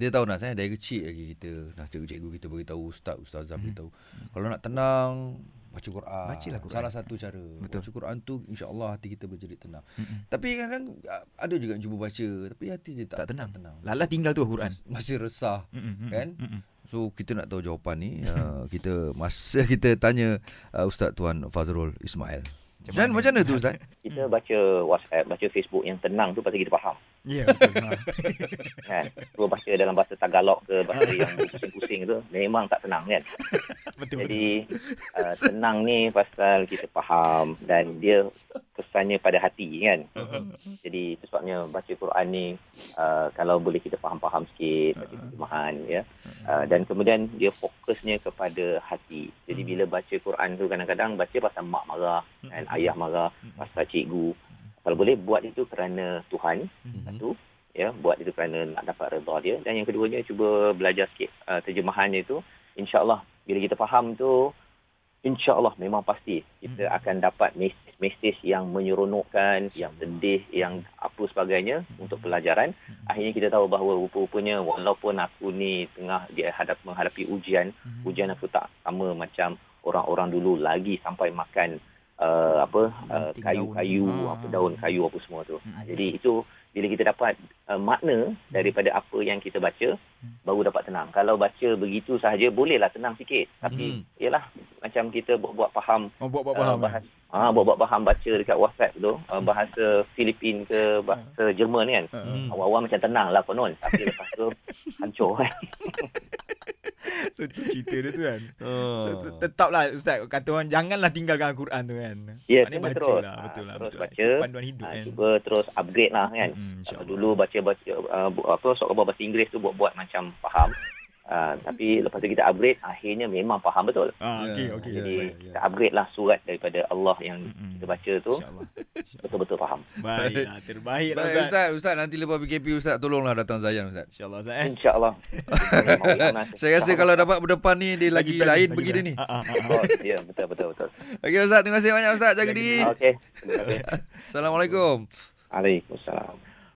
kita tahu nak saya dari kecil lagi kita dah cikgu-cikgu kita beritahu ustaz ustazah Hmm. beritahu kalau nak tenang baca Quran. Bacalah Quran. Salah satu cara. Betul. Baca Quran tu insya-Allah hati kita boleh jadi tenang. Mm-mm. Tapi kadang-kadang ah, ada juga yang cuba baca tapi hati dia tak, Tak tenang. tenang. Lala tinggal tu Quran. Masih resah. Mm-mm, mm-mm, Kan? mm-mm. So kita nak tahu jawapan ni uh, kita masa kita tanya uh, Ustaz Tuan Fazrul Ismail. Macam mana? macam mana tu Ustaz? Kita baca WhatsApp, baca Facebook yang tenang tu pasal kita faham. Ya betul. Ha. Baca dalam bahasa Tagalog ke bahasa yang pusing-pusing tu memang tak tenang kan. betul. Jadi uh, tenang ni pasal kita faham dan dia kesannya pada hati kan. Jadi itu sebabnya baca Quran ni uh, kalau boleh kita faham-faham sikit, baca terjemahan ya. Uh, dan kemudian dia fokusnya kepada hati. Jadi bila baca Quran tu kadang-kadang baca pasal mak marah, kan, ayah marah, pasal cikgu. Kalau boleh buat itu kerana Tuhan satu ya buat itu kerana nak dapat redha dia dan yang keduanya cuba belajar sikit uh, terjemahannya itu insyaallah bila kita faham tu insyaallah memang pasti kita Hmm. akan dapat mesej-mesej yang menyeronokkan yang sedih yang apa sebagainya untuk pelajaran akhirnya kita tahu bahawa rupa-rupanya walaupun aku ni tengah dia hadap menghadapi ujian Hmm. ujian aku tak sama macam orang-orang dulu lagi sampai makan uh, apa uh, kayu-kayu daun. Ah. apa daun kayu apa semua tu. Hmm. Jadi itu bila kita dapat uh, makna daripada apa yang kita baca Hmm. baru dapat tenang. Kalau baca begitu sahaja bolehlah tenang sikit. Tapi Hmm. yalah macam kita buat-buat faham Oh buat buat uh, faham. eh? bahasa Ah, buat-buat faham baca dekat WhatsApp tu, uh, bahasa Filipin ke bahasa Jerman kan. Ha, ha. Hmm. Awal-awal macam tenang lah konon. Tapi lepas tu hancur kan. So tu cerita dia tu kan. Oh. So te- tetaplah ustaz kata orang janganlah tinggalkan Al-Quran tu kan. Ya, Maknanya kena baca terus. lah, Ah, betul lah, terus betul. lah. baca. Itu panduan hidup Ah, kan. cuba terus upgrade lah kan. Hmm, dulu baca baca uh, apa sok khabar bahasa Inggeris tu buat-buat macam faham. Uh, tapi lepas tu kita upgrade akhirnya memang faham betul. Ah, okey Ya, okey. ya, Jadi ya. kita upgrade lah surat daripada Allah yang Mm-mm. kita baca tu InsyaAllah. betul-betul faham. Baiklah, terbaiklah Baik ustaz. Ustaz, Ustaz nanti lepas PKP Ustaz tolonglah datang Zayan Ustaz. InsyaAllah ustaz eh. InsyaAllah. Saya rasa kalau dapat berdepan ni dia lagi, best, lain lagi begini best. ni. Ah, ah, ah, ah. Oh, ya betul betul betul. Okey Ustaz, terima kasih banyak Ustaz. Jaga diri. Okey. Terima kasih. Assalamualaikum. Waalaikumsalam.